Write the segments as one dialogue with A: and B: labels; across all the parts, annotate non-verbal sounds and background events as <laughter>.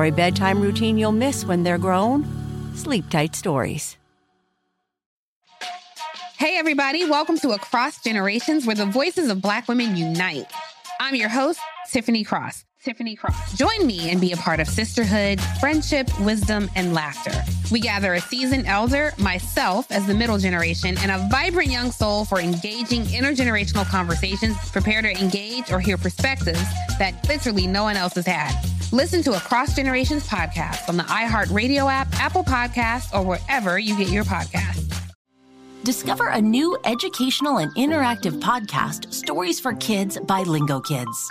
A: For a bedtime routine you'll miss when they're grown, Sleep Tight Stories.
B: Hey, everybody, welcome to Across Generations, where the voices of Black women unite. I'm your host, Tiffany Cross. Tiffany Cross. Join me and be a part of sisterhood, friendship, wisdom, and laughter. We gather a seasoned elder, myself as the middle generation, and a vibrant young soul for engaging intergenerational conversations. Prepare to engage or hear perspectives that literally no one else has had. Listen to Across Generations podcast on the iHeartRadio app, Apple Podcasts, or wherever you get your podcasts.
C: Discover a new educational and interactive podcast, Stories for Kids by Lingokids.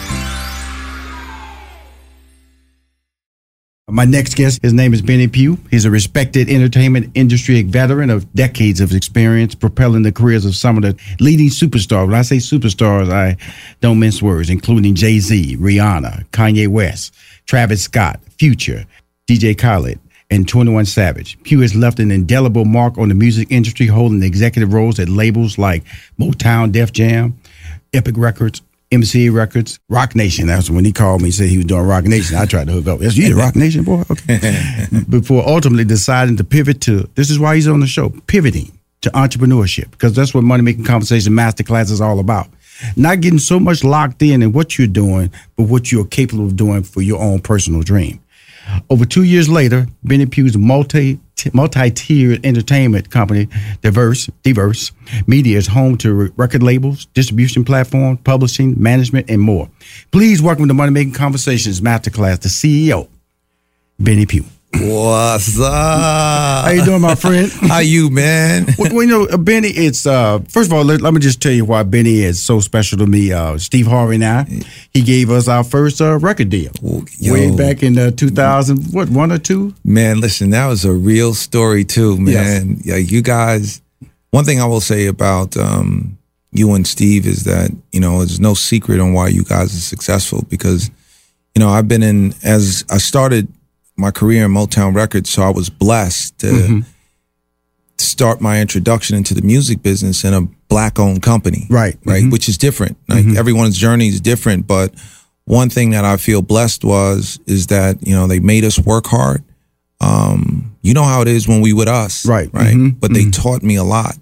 D: My next guest, his name is Benny Pugh. He's a respected entertainment industry veteran of decades of experience, propelling the careers of some of the leading superstars. When I say superstars, I don't mince words, including Jay Z, Rihanna, Kanye West, Travis Scott, Future, DJ Khaled, and 21 Savage. Pugh has left an indelible mark on the music industry, holding executive roles at labels like Motown, Def Jam, Epic Records, MCA Records, Roc Nation. That's when he called me and said he was doing Roc Nation. I tried to hook up. Yes, you the Roc Nation boy? Okay. <laughs> Before ultimately deciding to pivot to, this is why he's on the show, pivoting to entrepreneurship, because that's what Money Making Conversation Masterclass is all about. Not getting so much locked in in what you're doing, but what you're capable of doing for your own personal dream. Over two years later, Benny Pugh's multi multi-tiered entertainment company, Diverse Diverse Media, is home to record labels, distribution platform, publishing, management, and more. Please welcome to Money Making Conversations Masterclass, the CEO, Benny Pugh.
E: What's up?
D: How you doing, my friend? <laughs>
E: How you, man?
D: well, well, you know, uh, Benny, it's uh, first of all, let, let, me just tell you why Benny is so special to me. Uh, Steve Harvey and I, he gave us our first uh, record deal Yo. way back in uh, 2000, what, one or two?
E: Man, listen, that was a real story too, man. Yes. Yeah, you guys. One thing I will say about um, you and Steve is that you know there's no secret on why you guys are successful because you know I've been in as I started my career in Motown Records, so I was blessed to mm-hmm. start my introduction into the music business in a black owned company.
D: Right.
E: Right. Mm-hmm. Which is different. Like mm-hmm. everyone's journey is different. But one thing that I feel blessed was is that, you know, they made us work hard. Um, you know how it is when we with us.
D: Right.
E: Right. Mm-hmm. But they mm-hmm. taught me a lot.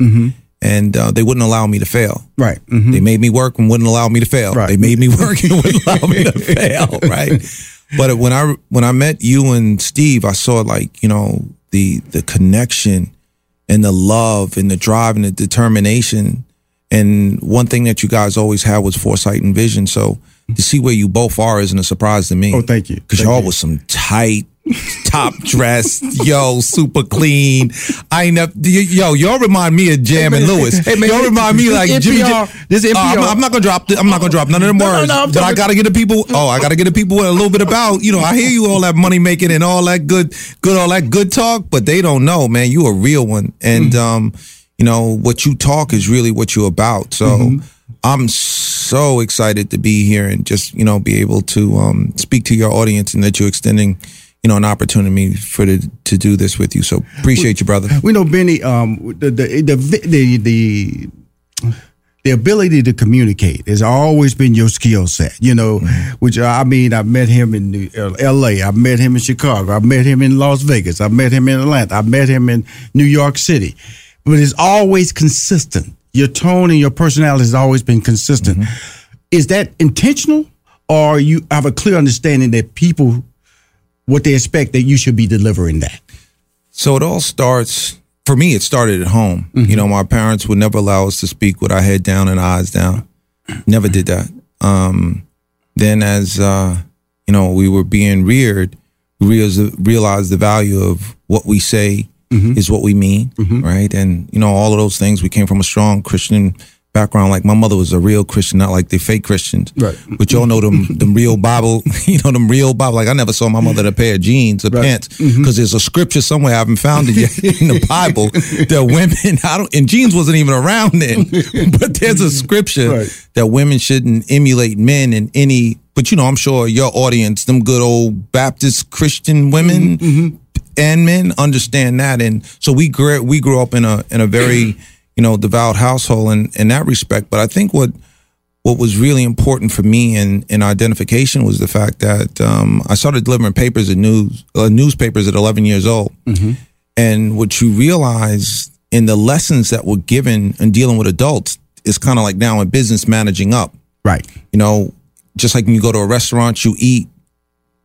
E: Mm-hmm. And uh, they wouldn't allow me to fail.
D: Right.
E: They made me work and wouldn't allow me to fail. Right. They made me <laughs> work and wouldn't allow me to fail. <laughs> Right. But when I when I met you and Steve, I saw like you know the the connection and the love and the drive and the determination. And one thing that you guys always had was foresight and vision. So to see where you both are isn't a surprise to me.
D: Oh, thank you.
E: Because y'all was some tight top dressed, yo, super clean. I ain't up, yo, y'all remind me of Jam and Lewis. Hey, man, y'all remind me like NPR, Jimmy. This NPR. Uh, I'm, I'm, not gonna drop. The, I'm not gonna drop none of them words. No, no, but I gotta get the people. Oh, I gotta get the people a little bit about. You know, I hear you all that money making and all that good, good, all that good talk, but they don't know, man. You a real one, and mm um, you know what you talk is really what you're about. So. Mm-hmm. I'm so excited to be here and just you know be able to um, speak to your audience and that you're extending you know, an opportunity for the, to do this with you. So appreciate we, you, brother.
D: We know Benny, um, the, the, the, the, the, the ability to communicate has always been your skill set, you know, mm-hmm. which I mean, I met him in New, uh, LA, I met him in Chicago, I met him in Las Vegas, I met him in Atlanta, I met him in New York City. But it's always consistent. Your tone and your personality has always been consistent. Mm-hmm. Is that intentional or you have a clear understanding that people what they expect that you should be delivering that.
E: So it all starts for me, it started at home. Mm-hmm. You know, my parents would never allow us to speak with our head down and eyes down. Never did that. Um, then, as uh, you know, we were being reared, we realized the value of what we say mm-hmm. is what we mean, mm-hmm. right? And you know, all of those things. We came from a strong Christian background. Like my mother was a real Christian, not like the fake Christians.
D: Right.
E: But y'all know them, them real Bible, <laughs> you know, them real Bible. Like I never saw my mother in a pair of jeans or right. pants because mm-hmm. there's a scripture somewhere I haven't found it yet <laughs> in the Bible that women, <laughs> I don't, and jeans wasn't even around then, but there's a scripture right. that women shouldn't emulate men in any, but you know, I'm sure your audience, them good old Baptist Christian women mm-hmm. and men understand that. And so we grew, we grew up in a, in a very, you know, devout household in, in that respect. But I think what what was really important for me in, in identification was the fact that um, I started delivering papers and news uh, newspapers at 11 years old, mm-hmm. and what you realize in the lessons that were given in dealing with adults is kind of like now in business managing up.
D: Right.
E: You know, just like when you go to a restaurant, you eat.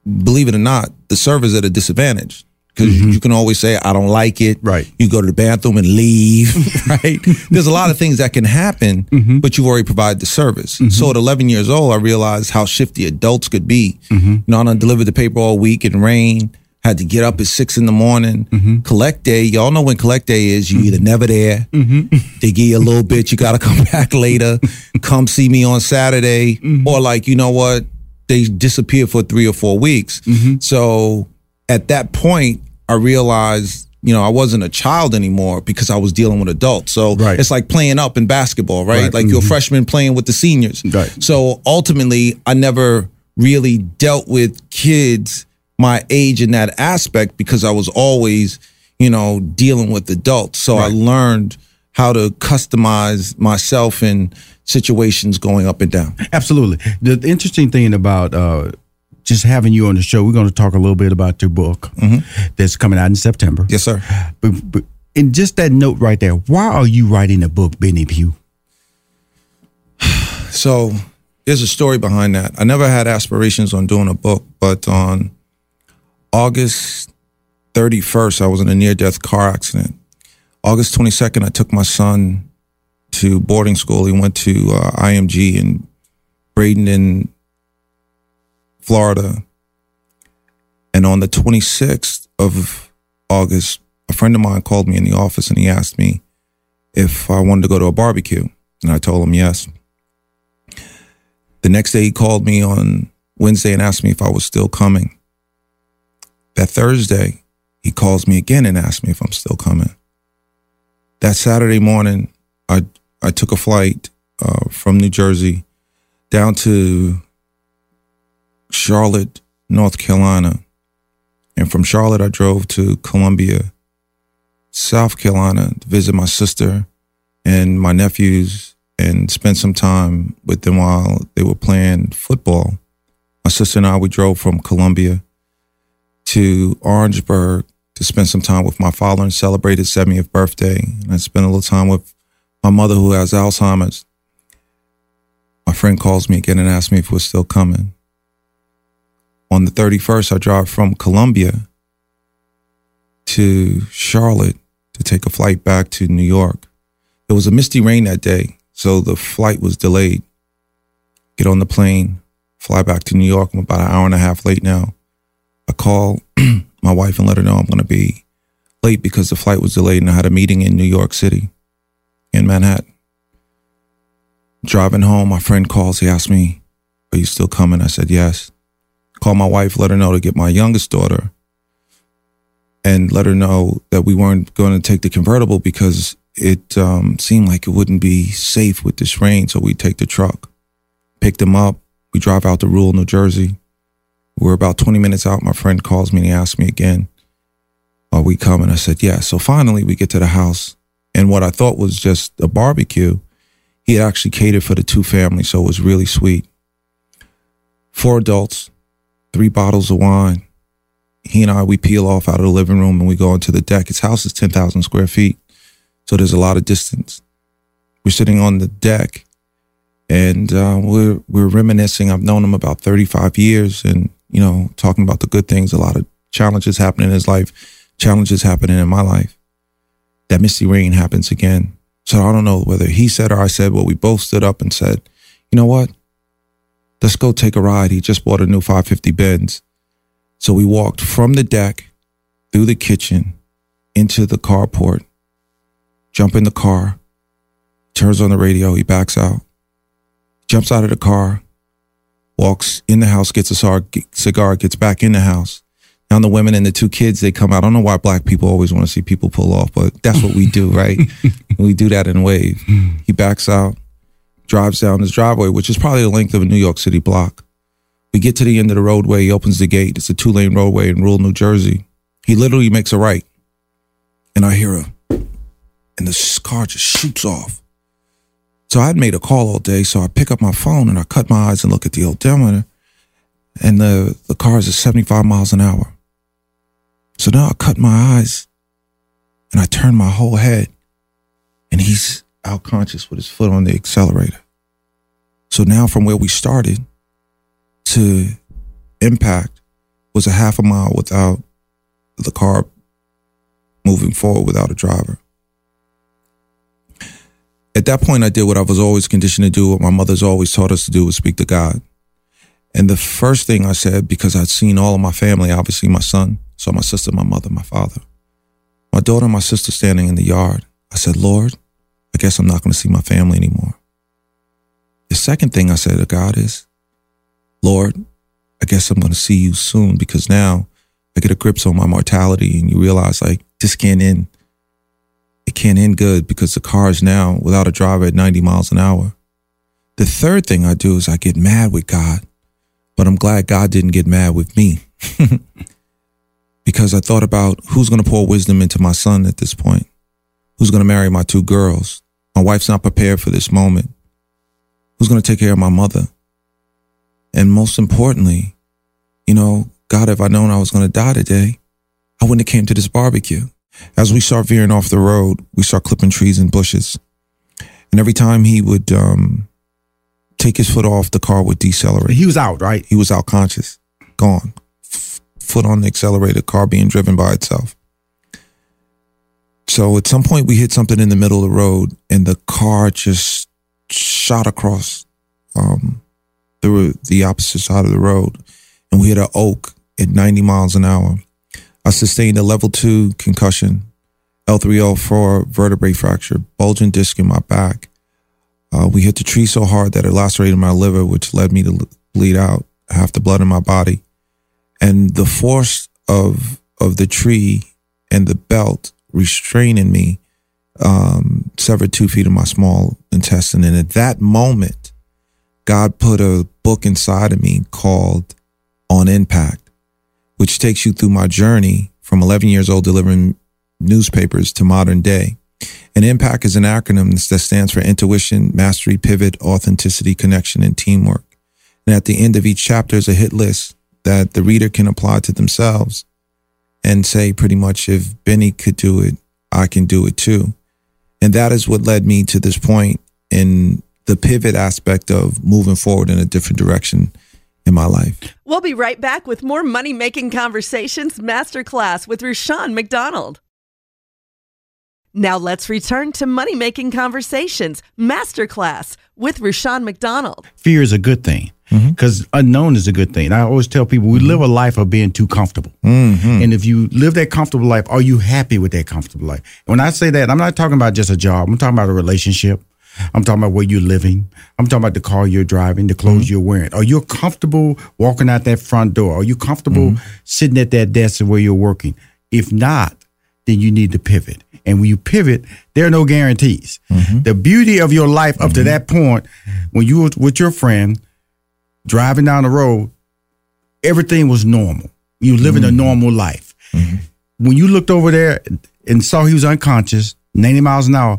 E: Believe it or not, the server's at a disadvantage because mm-hmm. you can always say I don't like it.
D: Right.
E: You go to the bathroom and leave. <laughs> <laughs> right. There's a lot of things that can happen, mm-hmm. but you've already provided the service. Mm-hmm. So at 11 years old, I realized how shifty adults could be. Mm-hmm. You know, I delivered the paper all week in rain. Had to get up at six in the morning. Mm-hmm. Collect day, y'all know when collect day is. You either never there, they give you a little bit. You got to <laughs> come back later. come see me on Saturday, or like you know what, they disappear for three or four weeks. So at that point, I realized, you know, I wasn't a child anymore because I was dealing with adults. So right. it's like playing up in basketball, right? right. Like mm-hmm. you're a freshman playing with the seniors.
D: Right.
E: So ultimately, I never really dealt with kids my age in that aspect because I was always, you know, dealing with adults. So. I learned how to customize myself in situations going up and down.
D: Absolutely. The interesting thing about uh, just having you on the show, we're going to talk a little bit about your book mm-hmm. that's coming out in September.
E: Yes, sir.
D: But, but in just that note right there, why are you writing a book, Benny Pugh? <sighs>
E: So there's a story behind that. I never had aspirations on doing a book, but on August 31st, I was in a near death car accident. August 22nd, I took my son to boarding school. He went to uh, IMG in Bradenton, Florida. And on the 26th of August, a friend of mine called me in the office and he asked me if I wanted to go to a barbecue. And I told him yes. The next day, he called me on Wednesday and asked me if I was still coming. That Thursday, he calls me again and asks me if I'm still coming. That Saturday morning, I I took a flight uh, from New Jersey down to Charlotte, North Carolina. And from Charlotte, I drove to Columbia, South Carolina to visit my sister and my nephews and spend some time with them while they were playing football. My sister and I, we drove from Columbia to Orangeburg to spend some time with my father and celebrate his 70th birthday. And I spent a little time with my mother who has Alzheimer's. My friend calls me again and asks me if we're still coming on the 31st, I drive from Columbia to Charlotte to take a flight back to New York. It was a misty rain that day, so the flight was delayed. Get on the plane, fly back to New York. I'm about an hour and a half late now. I call <clears throat> my wife and let her know I'm going to be late because the flight was delayed and I had a meeting in New York City, in Manhattan. Driving home, my friend calls. He asked me, Are you still coming? I said, Yes call my wife, let her know to get my youngest daughter and let her know that we weren't going to take the convertible because it um, seemed like it wouldn't be safe with this rain. So we take the truck, pick them up. We drive out to rural New Jersey. We're about 20 minutes out. My friend calls me and he asks me again, Are we coming? I said, Yeah. So finally we get to the house. And what I thought was just a barbecue, he actually catered for the two families. So it was really sweet. Four adults, three bottles of wine. He and I, we peel off out of the living room and we go into the deck. His house is 10,000 square feet. So there's a lot of distance. We're sitting on the deck and uh, we're, we're reminiscing. I've known him about 35 years and, you know, talking about the good things, a lot of challenges happening in his life, challenges happening in my life. that misty rain happens again. So I don't know whether he said or I said, but we both stood up and said, you know what? Let's go take a ride. He just bought a new 550 Benz. So we walked from the deck through the kitchen into the carport, jump in the car, turns on the radio, he backs out, jumps out of the car, walks in the house, gets a cigar, gets back in the house. Now the women and the two kids, they come out. I don't know why black people always want to see people pull off, but that's what we do, right? <laughs> we do that in wave. He backs out, drives down his driveway, which is probably the length of a New York City block. We get to the end of the roadway. He opens the gate. It's a two lane roadway in rural New Jersey. He literally makes a right. And I hear a, and the car just shoots off. So I'd made a call all day. So I pick up my phone and I cut my eyes and look at the old odometer. And the, the car is at 75 miles an hour. So now I cut my eyes and I turn my whole head and he's out conscious with his foot on the accelerator. So now from where we started to impact was a half a mile without the car moving forward without a driver. At that point, I did what I was always conditioned to do, what my mother's always taught us to do was speak to God. And the first thing I said, because I'd seen all of my family, obviously my son, saw my sister, my mother, my father, my daughter, and my sister standing in the yard, I said, Lord, I guess I'm not going to see my family anymore. The second thing I said to God is, Lord, I guess I'm going to see you soon because now I get a grip on my mortality and you realize like this can't end. It can't end good because the car is now without a driver at 90 miles an hour. The third thing I do is I get mad with God, but I'm glad God didn't get mad with me <laughs> because I thought about who's going to pour wisdom into my son at this point, who's going to marry my two girls. My wife's not prepared for this moment. Who's going to take care of my mother? And most importantly, you know, God, if I known I was going to die today, I wouldn't have came to this barbecue. As we start veering off the road, we start clipping trees and bushes. And every time he would um, take his foot off, the car would decelerate.
D: He was out, right?
E: He was out conscious, gone. F- foot on the accelerator, car being driven by itself. So at some point, we hit something in the middle of the road, and the car just shot across um, the the opposite side of the road, and we hit an oak at 90 miles an hour. I sustained a level two concussion, L3L4 vertebrae fracture, bulging disc in my back. Uh, we hit the tree so hard that it lacerated my liver, which led me to bleed out half the blood in my body. And the force of of the tree and the belt restraining me um, severed two feet of my small intestine. And at that moment, God put a book inside of me called On Impact which takes you through my journey from 11 years old delivering newspapers to modern day. And IMPACT is an acronym that stands for intuition, mastery, pivot, authenticity, connection, and teamwork. And at the end of each chapter is a hit list that the reader can apply to themselves and say pretty much if Benny could do it, I can do it too. And that is what led me to this point in the pivot aspect of moving forward in a different direction in my life.
F: We'll be right back with more money making conversations masterclass with Rushion McDonald. Now let's return to Money Making Conversations Masterclass with Rushion McDonald.
D: Fear is a good thing because mm-hmm. unknown is a good thing. I always tell people we mm-hmm. live a life of being too comfortable. Mm-hmm. And if you live that comfortable life, are you happy with that comfortable life? When I say that, I'm not talking about just a job, I'm talking about a relationship. I'm talking about where you're living. I'm talking about the car you're driving, the clothes mm-hmm. you're wearing. Are you comfortable walking out that front door? Are you comfortable mm-hmm. sitting at that desk where you're working? If not, then you need to pivot. And when you pivot, there are no guarantees. Mm-hmm. The beauty of your life up to mm-hmm. that point, when you were with your friend driving down the road, everything was normal. You were living a mm-hmm. normal life. Mm-hmm. When you looked over there and saw he was unconscious, 90 miles an hour,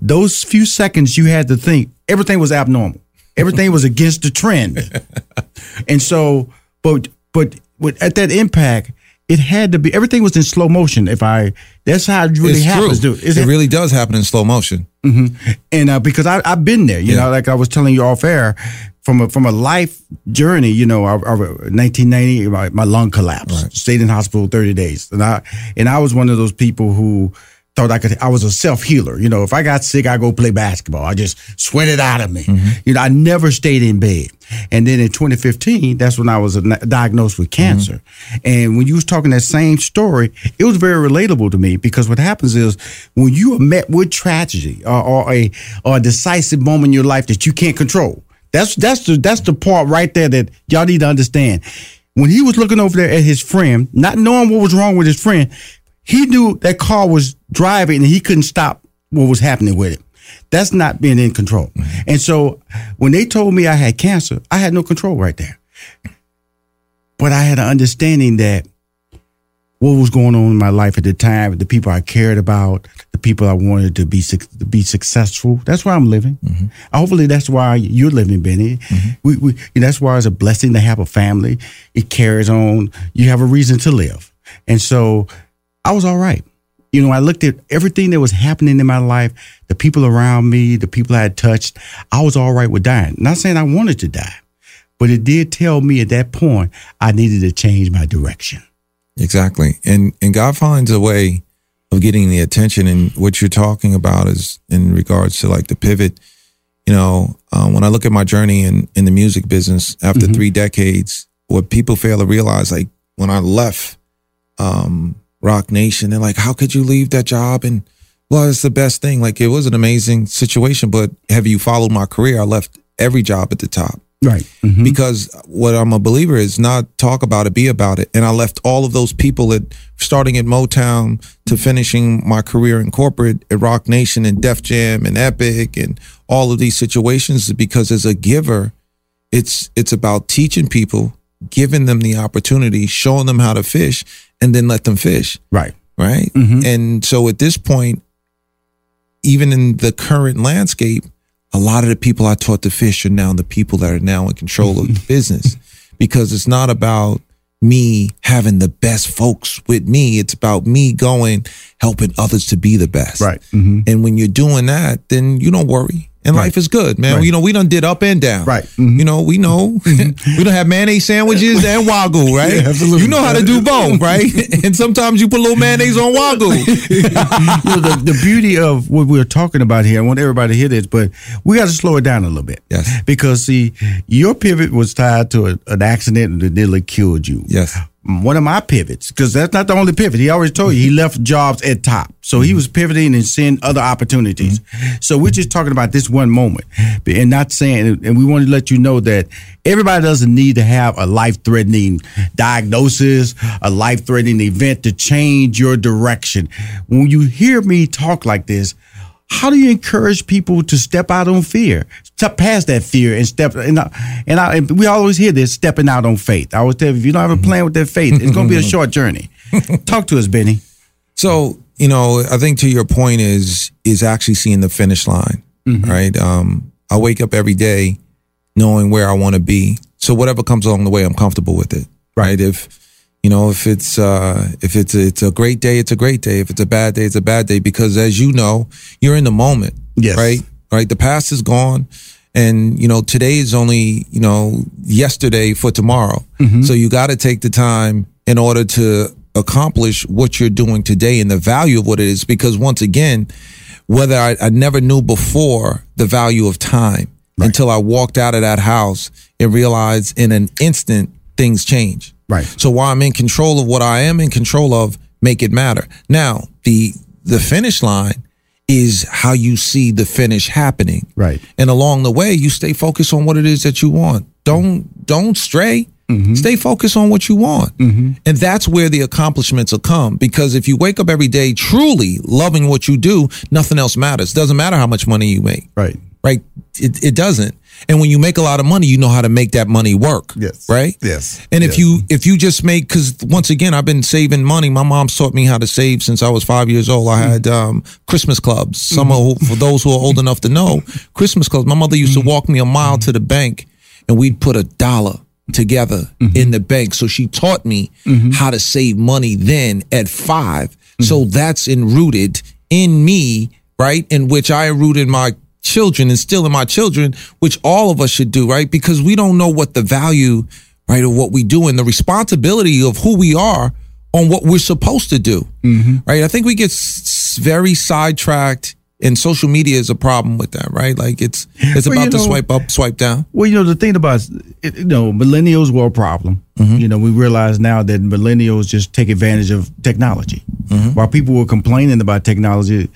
D: those few seconds you had to think everything was abnormal. Everything was against the trend. <laughs> and so, but but with, at that impact, it had to be everything was in slow motion. If I, that's how it really it's happens.
E: True. It, it really does happen in slow motion.
D: Mm-hmm. And uh, because I, I've been there, you yeah. know, like I was telling you off air, from a from a life journey, you know, I, I, 1990, my, my lung collapsed, right. stayed in hospital 30 days, and I and I was one of those people who thought I could. I was a self healer. You know, if I got sick, I go play basketball. I just sweat it out of me. Mm-hmm. You know, I never stayed in bed. And then in 2015, that's when I was diagnosed with cancer. Mm-hmm. And when you was talking that same story, it was very relatable to me because what happens is when you are met with tragedy or, or a or a decisive moment in your life that you can't control. That's that's the that's the part right there that y'all need to understand. When he was looking over there at his friend, not knowing what was wrong with his friend, he knew that car was driving and he couldn't stop what was happening with it. That's not being in control. Mm-hmm. And so when they told me I had cancer, I had no control right there. But I had an understanding that what was going on in my life at the time, the people I cared about, people I wanted to be to be successful. That's why I'm living. Mm-hmm. Hopefully, that's why you're living, Benny. Mm-hmm. We, we, that's why it's a blessing to have a family. It carries on. You have a reason to live, and so I was all right. You know, I looked at everything that was happening in my life, the people around me, the people I had touched. I was all right with dying. Not saying I wanted to die, but it did tell me at that point I needed to change my direction.
E: Exactly. And and God finds a way of getting the attention and what you're talking about is in regards to like the pivot. You know, um, when I look at my journey in, in the music business after mm-hmm. three decades, what people fail to realize, like when I left um, Roc Nation. They're like, how could you leave that job? And well, it's the best thing. Like it was an amazing situation, but have you followed my career? I left every job at the top.
D: Right.
E: Mm-hmm. Because what I'm a believer is not talk about it, be about it. And I left all of those people at starting at Motown to finishing my career in corporate at Roc Nation and Def Jam and Epic and all of these situations because as a giver, it's it's about teaching people, giving them the opportunity, showing them how to fish, and then let them fish.
D: Right.
E: Right. Mm-hmm. And so at this point, even in the current landscape, a lot of the people I taught to fish are now the people that are now in control of the <laughs> business because it's not about me having the best folks with me. It's about me going, helping others to be the best.
D: Right. Mm-hmm.
E: And when you're doing that, then you don't worry and right. life is good, man. Right. You know, we done did up and down.
D: Right.
E: Mm-hmm. You know, we know <laughs> we don't have mayonnaise sandwiches and wagyu, <laughs> right? Yeah, absolutely. You know how to do both, right? <laughs> and sometimes you put a little mayonnaise on wagyu.
D: you know, the, the beauty of what we're talking about here, I want everybody to hear this, but we got to slow it down a little bit.
E: Yes.
D: Because see, your pivot was tied to a, an accident that nearly killed you.
E: Yes
D: one of my pivots, because that's not the only pivot. He always told you he left jobs at top. So he mm-hmm. was pivoting and seeing other opportunities. Mm-hmm. So we're just talking about this one moment and not saying, and we want to let you know that everybody doesn't need to have a life threatening diagnosis, a life threatening event to change your direction. When you hear me talk like this, how do you encourage people to step out on fear, step past that fear, and step? And, and, I, and we always hear this stepping out on faith. I always tell you, if you don't have a plan with that faith, it's going to be a <laughs> short journey. Talk to us, Benny.
E: So you know, I think to your point is is actually seeing the finish line, mm-hmm. right? Um, I wake up every day knowing where I want to be. So whatever comes along the way, I'm comfortable with it, right? If you know, if it's uh, if it's a, it's a great day, it's a great day. If it's a bad day, it's a bad day. Because as you know, you're in the moment.
D: Yes.
E: Right. Right. The past is gone, and you know today is only you know yesterday for tomorrow. Mm-hmm. So you got to take the time in order to accomplish what you're doing today and the value of what it is. Because once again, whether I, I never knew before the value of time right. until I walked out of that house and realized in an instant things change.
D: Right.
E: So while I'm in control of what I am in control of, make it matter. Now, the the finish line is how you see the finish happening.
D: Right.
E: And along the way, you stay focused on what it is that you want. Don't don't stray. Mm-hmm. Stay focused on what you want. Mm-hmm. And that's where the accomplishments will come. Because if you wake up every day truly loving what you do, nothing else matters. Doesn't matter how much money you make.
D: Right.
E: Right. It, it doesn't. And when you make a lot of money, you know how to make that money work.
D: Yes.
E: Right?
D: Yes.
E: And
D: if
E: yes. you if you just make cuz once again I've been saving money. My mom taught me how to save since I was 5 years old. I had um, Christmas clubs. Some mm-hmm. of, for those who are old enough to know, Christmas clubs. My mother used to mm-hmm. walk me a mile to the bank and we'd put a dollar together mm-hmm. in the bank. So she taught me mm-hmm. how to save money then at 5. Mm-hmm. So that's enrooted in me, right? In which I rooted my children and still in my children, which all of us should do, right? Because we don't know what the value, right, of what we do and the responsibility of who we are on what we're supposed to do, mm-hmm. right? I think we get it's very sidetracked and social media is a problem with that, right? Like it's it's well, about to know, swipe up, swipe down.
D: Well, you know the thing about you know millennials were a problem. Mm-hmm. You know we realize now that millennials just take advantage of technology. Mm-hmm. While people were complaining about technology,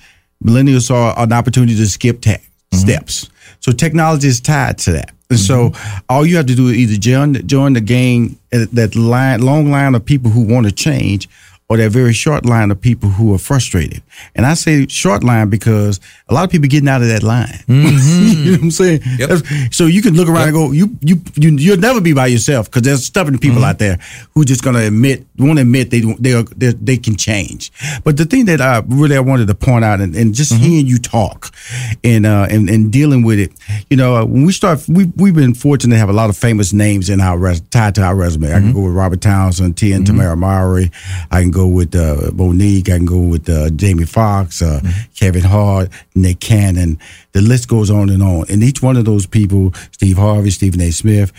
D: millennials saw an opportunity to skip te- mm-hmm. steps. So technology is tied to that. And so mm-hmm. all you have to do is either join, join the gang, uh, that line, long line of people who want to change, or that very short line of people who are frustrated. And I say short line because a lot of people getting out of that line. <laughs> Mm-hmm. you know what I'm saying? Yep. So you can look around yep. and go, you you you you'll never be by yourself because there's stubborn people mm-hmm. out there who just gonna admit won't admit they they are, they they can change. But the thing that I really I wanted to point out and, and just mm-hmm. hearing you talk and uh and, and dealing with it, you know, uh, when we start we we've been fortunate to have a lot of famous names in our res- tied to our resume. I can mm-hmm. go with Robert Townsend, T. and mm-hmm. Tamera Mowry. I can go with uh, Mo'Nique. I can go with uh, Jamie Foxx, uh, mm-hmm. Kevin Hart, Nick Cannon. The list goes on and on. And each one of those people, Steve Harvey, Stephen A. Smith,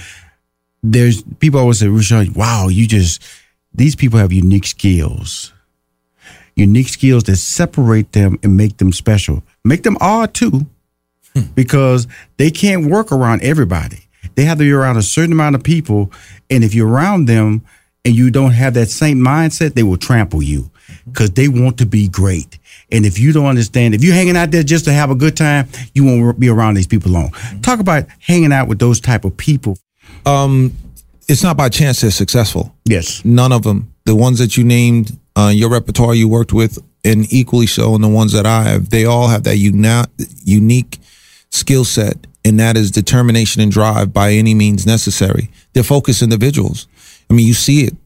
D: there's people always say, Rushion, wow, you just, these people have unique skills. Unique skills that separate them and make them special. Make them odd too, hmm. because they can't work around everybody. They have to be around a certain amount of people. And if you're around them, and you don't have that same mindset, they will trample you because they want to be great. And if you don't understand, if you're hanging out there just to have a good time, you won't be around these people long. Talk about hanging out with those type of people.
E: Um, it's not by chance they're successful.
D: Yes.
E: None of them. The ones that you named, uh, your repertoire you worked with, and equally so, and the ones that I have, they all have that uni- unique skill set, and that is determination and drive by any means necessary. They're focused individuals. I mean, you see it.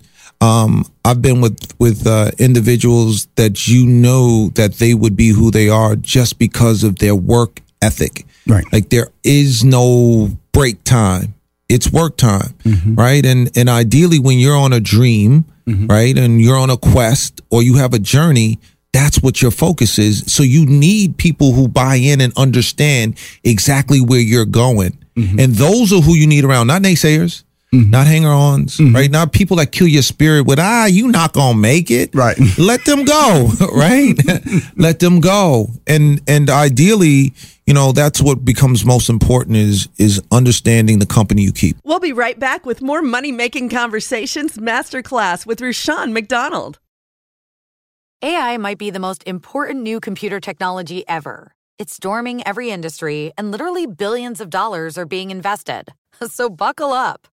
E: Um, I've been with with uh, individuals that you know that they would be who they are just because of their work ethic.
D: Right.
E: Like there is no break time. It's work time, mm-hmm. right? And and ideally, when you're on a dream, mm-hmm. right, and you're on a quest or you have a journey, that's what your focus is. So you need people who buy in and understand exactly where you're going. Mm-hmm. And those are who you need around, not naysayers mm-hmm. not hanger-ons, mm-hmm. right? Not people that kill your spirit with ah, you not gonna make it,
D: right? <laughs>
E: Let them go, <laughs> right? <laughs> Let them go, and and ideally, you know, that's what becomes most important is is understanding the company you keep.
F: We'll be right back with more money making conversations masterclass with Rushion McDonald.
G: AI might be the most important new computer technology ever. It's storming every industry, and literally billions of dollars are being invested. So buckle up.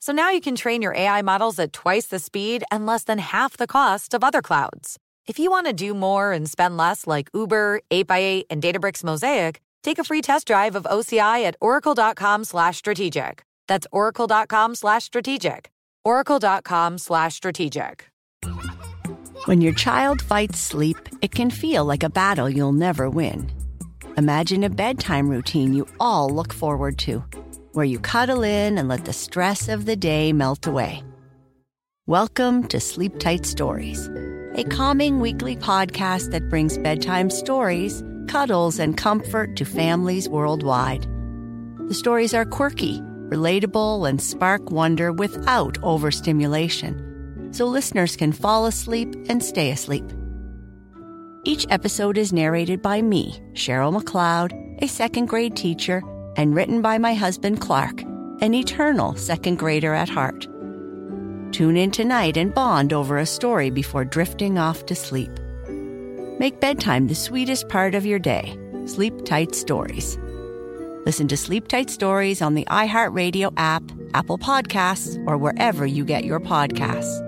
G: So now you can train your AI models at twice the speed and less than half the cost of other clouds. If you want to do more and spend less like Uber, 8x8, and Databricks Mosaic, take a free test drive of OCI at oracle.com slash strategic. That's oracle.com slash strategic. oracle.com slash strategic.
A: When your child fights sleep, it can feel like a battle you'll never win. Imagine a bedtime routine you all look forward to where you cuddle in and let the stress of the day melt away. Welcome to Sleep Tight Stories, a calming weekly podcast that brings bedtime stories, cuddles, and comfort to families worldwide. The stories are quirky, relatable, and spark wonder without overstimulation, so listeners can fall asleep and stay asleep. Each episode is narrated by me, Cheryl McLeod, a second grade teacher and written by my husband Clark, an eternal second grader at heart. Tune in tonight and bond over a story before drifting off to sleep. Make bedtime the sweetest part of your day. Sleep Tight Stories. Listen to Sleep Tight Stories on the iHeartRadio app, Apple Podcasts, or wherever you get your podcasts.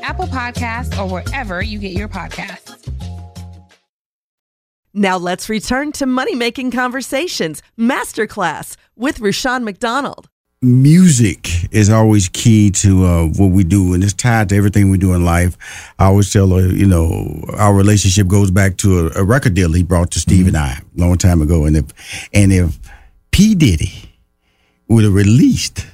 B: Apple Podcasts, or wherever you get your podcasts.
F: Now let's return to Money Making Conversations Masterclass with Rushion McDonald
D: music is always key to uh, what we do, and it's tied to everything we do in life. I always tell her, you know, our relationship goes back to a, a record deal he brought to Steve mm-hmm. and I a long time ago, and if and if P Diddy would have released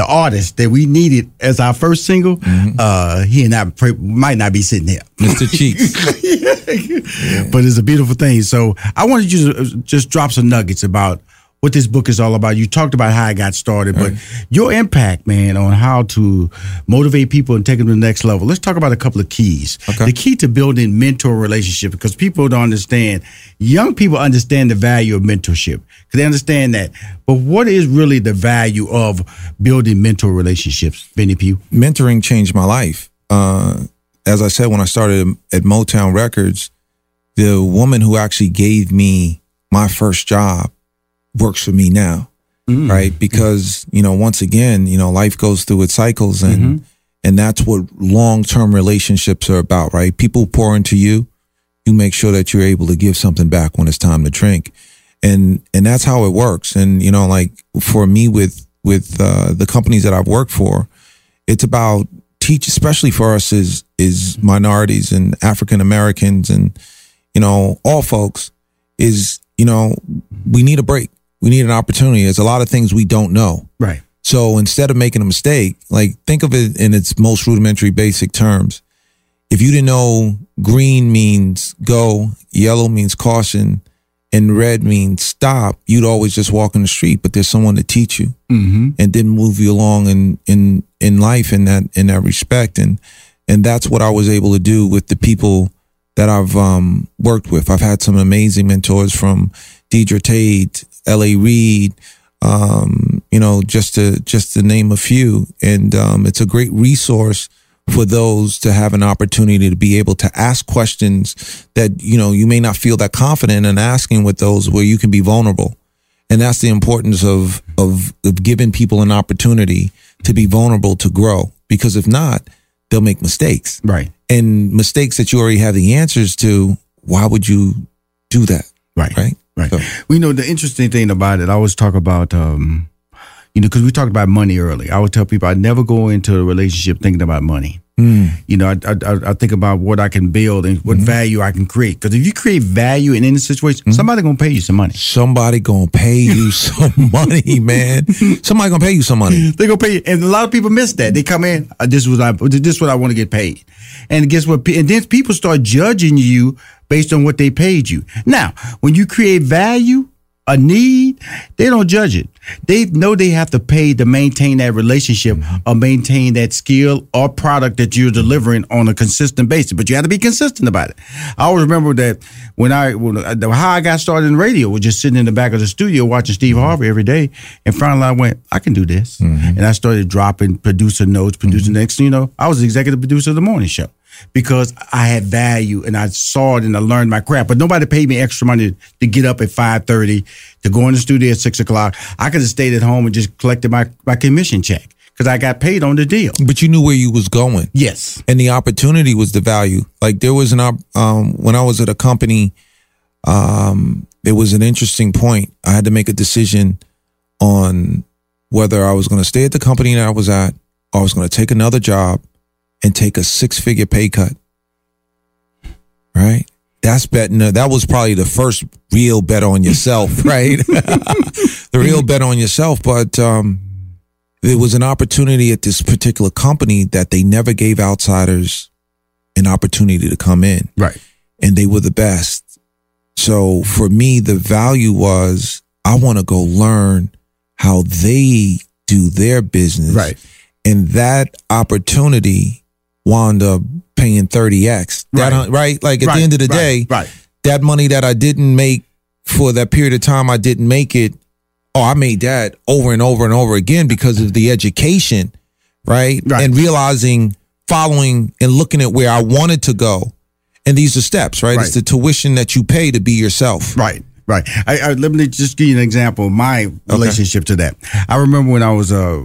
D: the artist that we needed as our first single, mm-hmm. uh, he and I pray, might not be sitting here.
E: Mr. <laughs> Cheeks.
D: yeah. But it's a beautiful thing. So I wanted you to just drop some nuggets about what this book is all about. You talked about how I got started, but your impact, man, on how to motivate people and take them to the next level. Let's talk about a couple of keys. Okay. The key to building mentor relationship because people don't understand. Young people understand the value of mentorship because they understand that. But what is really the value of building mentor relationships, Benny Pugh?
E: Mentoring changed my life. Uh, as I said, when I started at Motown Records, the woman who actually gave me my first job works for me now. Mm. Right. Because, you know, once again, you know, life goes through its cycles and, mm-hmm. and that's what long term relationships are about, right? People pour into you. You make sure that you're able to give something back when it's time to drink. And, and that's how it works. And, you know, like for me with, with, uh, the companies that I've worked for, it's about teach, especially for us is, is minorities and African Americans and, you know, all folks is, you know, we need a break we need an opportunity. There's a lot of things we don't know.
D: Right.
E: So instead of making a mistake, like think of it in its most rudimentary basic terms. If you didn't know green means go, yellow means caution, and red means stop, you'd always just walk in the street. But there's someone to teach you mm-hmm. and didn't move you along in in in life in that in that respect. And and that's what I was able to do with the people that I've um, worked with. I've had some amazing mentors from Deidre Tate, L.A. Reid, um, you know, just to just to name a few. And um, it's a great resource for those to have an opportunity to be able to ask questions that you know you may not feel that confident in asking with those where you can be vulnerable. And that's the importance of of, of giving people an opportunity to be vulnerable to grow. Because if not, they'll make mistakes.
D: Right.
E: And mistakes that you already have the answers to, why would you do that?
D: Right.
E: Right.
D: Right. So. We know the interesting thing about it. I always talk about, um, you know, because we talked about money early. I would tell people I never go into a relationship thinking about money. Mm. You know, I, I, I think about what I can build and what mm-hmm. value I can create. Because if you create value in any situation, mm-hmm. somebody gonna pay you some money.
E: Somebody gonna pay you <laughs> some money, man. Somebody gonna pay you some money.
D: They gonna pay you, and a lot of people miss that. They come in, uh, this was I, this is what I want to get paid, and guess what? And then people start judging you based on what they paid you. Now, when you create value, a need, they don't judge it. They know they have to pay to maintain that relationship or maintain that skill or product that you're delivering on a consistent basis. But you have to be consistent about it. I always remember that when I when, how I got started in radio was just sitting in the back of the studio watching Steve Harvey every day, and finally I went, I can do this, mm-hmm. and I started dropping producer notes, producing. Mm-hmm. Next, thing you know, I was the executive producer of the morning show because I had value and I saw it and I learned my craft. But nobody paid me extra money to get up at five thirty to go in the studio at six o'clock. I could have stayed at home and just collected my, my commission check because I got paid on the deal.
E: But you knew where you was going.
D: Yes,
E: and the opportunity was the value. Like there was an op- um, when I was at a company, um, there was an interesting point. I had to make a decision on whether I was going to stay at the company that I was at or I was going to take another job and take a six figure pay cut. Right? That's betting. That was probably the first real bet on yourself, <laughs> right? <laughs> the real bet on yourself. But um, there was an opportunity at this particular company that they never gave outsiders an opportunity to come in.
D: Right.
E: And they were the best. So for me, the value was I want to go learn how they do their business.
D: Right.
E: And that opportunity wound up paying 30x. That,
D: Right.
E: right? Like at
D: Right,
E: the end of the
D: right,
E: day,
D: right.
E: that money that I didn't make for that period of time I didn't make it. Oh, I made that over and over and over again because of the education, right?
D: Right.
E: And realizing, following and looking at where I wanted to go. And these are steps, right? It's the tuition that you pay to be yourself.
D: Right, right. I, I, let me just give you an example of my relationship to that. I remember when I was a,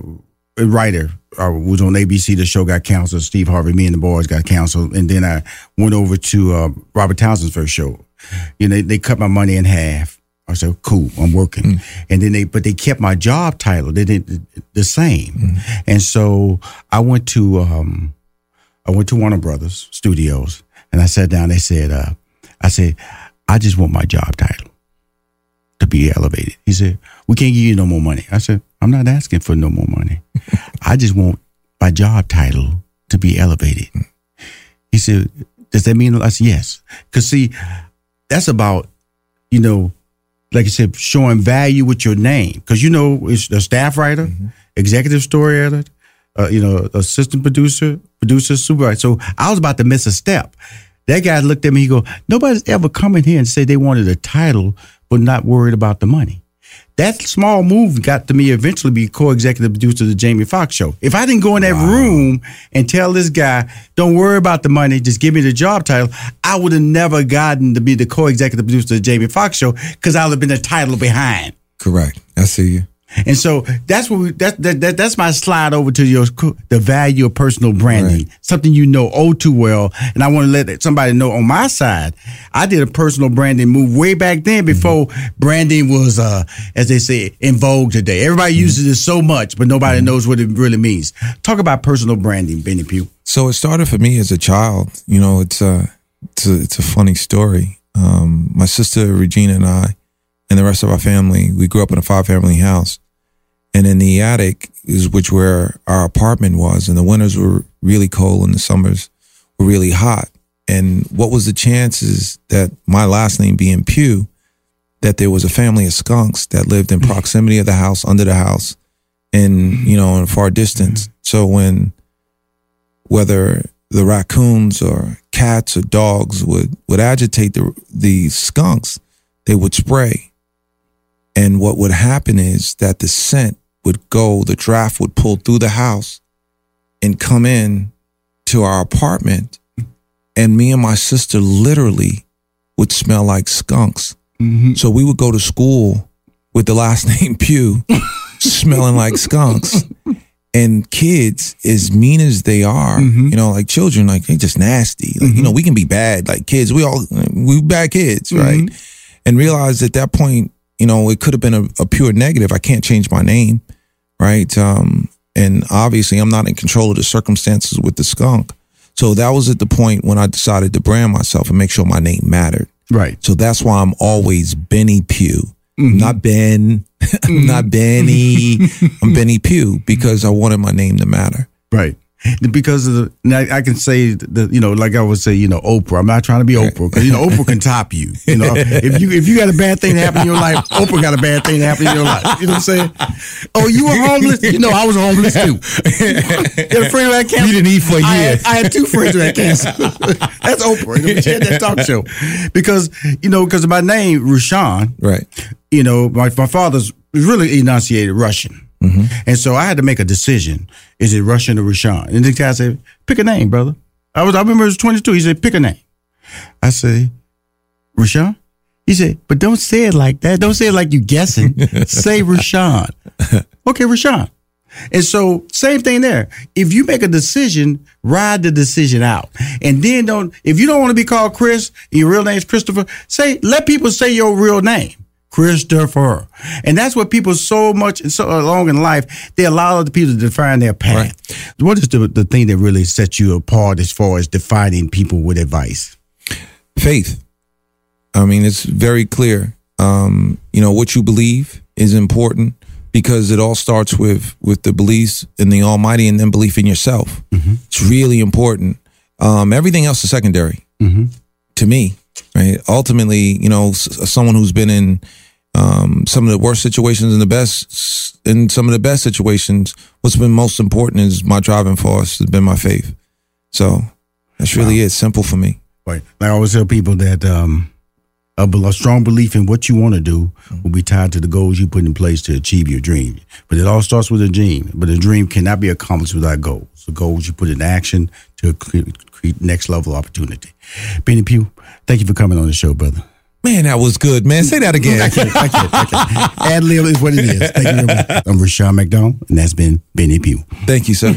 D: a writer, I was on ABC. The show got canceled. Steve Harvey, me and the boys got canceled, and then I went over to uh, Robert Townsend's first show. You know, they, they cut my money in half. I said, "Cool, I'm working," and then they, but they kept my job title. They did the same, and so I went to, um, I went to Warner Brothers Studios, and I sat down. They said, uh, "I said, I just want my job title to be elevated." He said, "We can't give you no more money." I said, "I'm not asking for no more money. I just want my job title to be elevated." He said, "Does that mean?" I said, "Yes." Because see, that's about, you know, like I said, showing value with your name. Because you know, it's a staff writer, executive story editor, uh, you know, assistant producer, producer, supervisor. So I was about to miss a step. That guy looked at me. He go, "Nobody's ever come in here and said they wanted a title, but not worried about the money." That small move got to me eventually be co-executive producer of the Jamie Foxx show. If I didn't go in that room and tell this guy, "Don't worry about the money, just give me the job title," I would have never gotten to be the co-executive producer of the Jamie Foxx show because I would have been the title behind.
E: Correct. I see you.
D: And so that's what we, that, that, that that's my slide over to your the value of personal branding, something you know oh too well. And I want to let somebody know on my side, I did a personal branding move way back then before branding was, uh, as they say, in vogue today. Everybody uses it so much, but nobody knows what it really means. Talk about personal branding, Benny Pugh.
E: So it started for me as a child. You know, it's a it's a, it's a funny story. Um, my sister Regina and I, and the rest of our family, we grew up in a five family house, and in the attic is which where our apartment was, and the winters were really cold and the summers were really hot. And what was the chances that my last name being Pugh, that there was a family of skunks that lived in mm-hmm. proximity of the house, under the house, and mm-hmm. you know, in far distance. Mm-hmm. So when whether the raccoons or cats or dogs would, would agitate the, the skunks, they would spray. And what would happen is that the scent would go, the draft would pull through the house and come in to our apartment. And me and my sister literally would smell like skunks. Mm-hmm. So we would go to school with the last <laughs> name Pew, smelling like skunks. And kids, as mean as they are, mm-hmm. you know, like children, like they just nasty. Like, you mm-hmm. know, we can be bad. Like kids, we all we bad kids, right? And realize at that point, you know, it could have been a, a pure negative. I can't change my name, right? Um, and obviously, I'm not in control of the circumstances with the skunk. So that was at the point when I decided to brand myself and make sure my name mattered.
D: Right.
E: So that's why I'm always Benny Pugh. Not Ben, <laughs> not Benny. <laughs> I'm Benny Pugh because I wanted my name to matter.
D: Right. <laughs> Because of the, now I can say the, you know, like I would say, you know, Oprah. I'm not trying to be Oprah because you know Oprah can top you. You know, if you if you got a bad thing happen in your life, Oprah got a bad thing happen in your life. You know what I'm saying? Oh, you were homeless? You know, I was homeless too. <laughs> you had a friend had cancer.
E: You didn't eat for a
D: I
E: year.
D: had, I had two friends who had cancer. <laughs> That's Oprah. You know, she had that talk show because you know because of my name Rushion.
E: Right.
D: You know, my my father's really enunciated Russian. Mm-hmm. And so I had to make a decision. Is it Russian or Rushion? And the guy said, pick a name, brother. I was I remember it was 22. He said, pick a name. I said, Rushion? He said, but don't say it like that. Don't say it like you're guessing. <laughs> say Rushion. Okay, Rushion. And so same thing there. If you make a decision, ride the decision out. And then don't if you don't want to be called Chris, your real name is Christopher, say let people say your real name. Christopher. And that's what people so much so along in life, they allow other people to define their path. What is the, the thing that really sets you apart as far as defining people with advice?
E: Faith. I mean, it's very clear. Um, you know, what you believe is important because it all starts with with the beliefs in the Almighty and then belief in yourself. Mm-hmm. It's really important. Um, everything else is secondary mm-hmm. to me, right? Ultimately, you know, s- someone who's been in um, some of the worst situations and the best in some of the best situations. What's been most important is my driving force has been my faith. So that's really wow. it. Simple for me.
D: Right. Like I always tell people that um, a, a strong belief in what you want to do will be tied to the goals you put in place to achieve your dream. But it all starts with a dream. But a dream cannot be accomplished without goals. The goals you put in action to create next level opportunity. Benny Pugh, thank you for coming on the show, brother.
E: Man, that was good, man. Say that again. I can't, I can't, I
D: can't. Ad lib is what it is. Thank you very much. I'm Rushion McDonald, and that's been Benny Pugh.
E: Thank you, sir.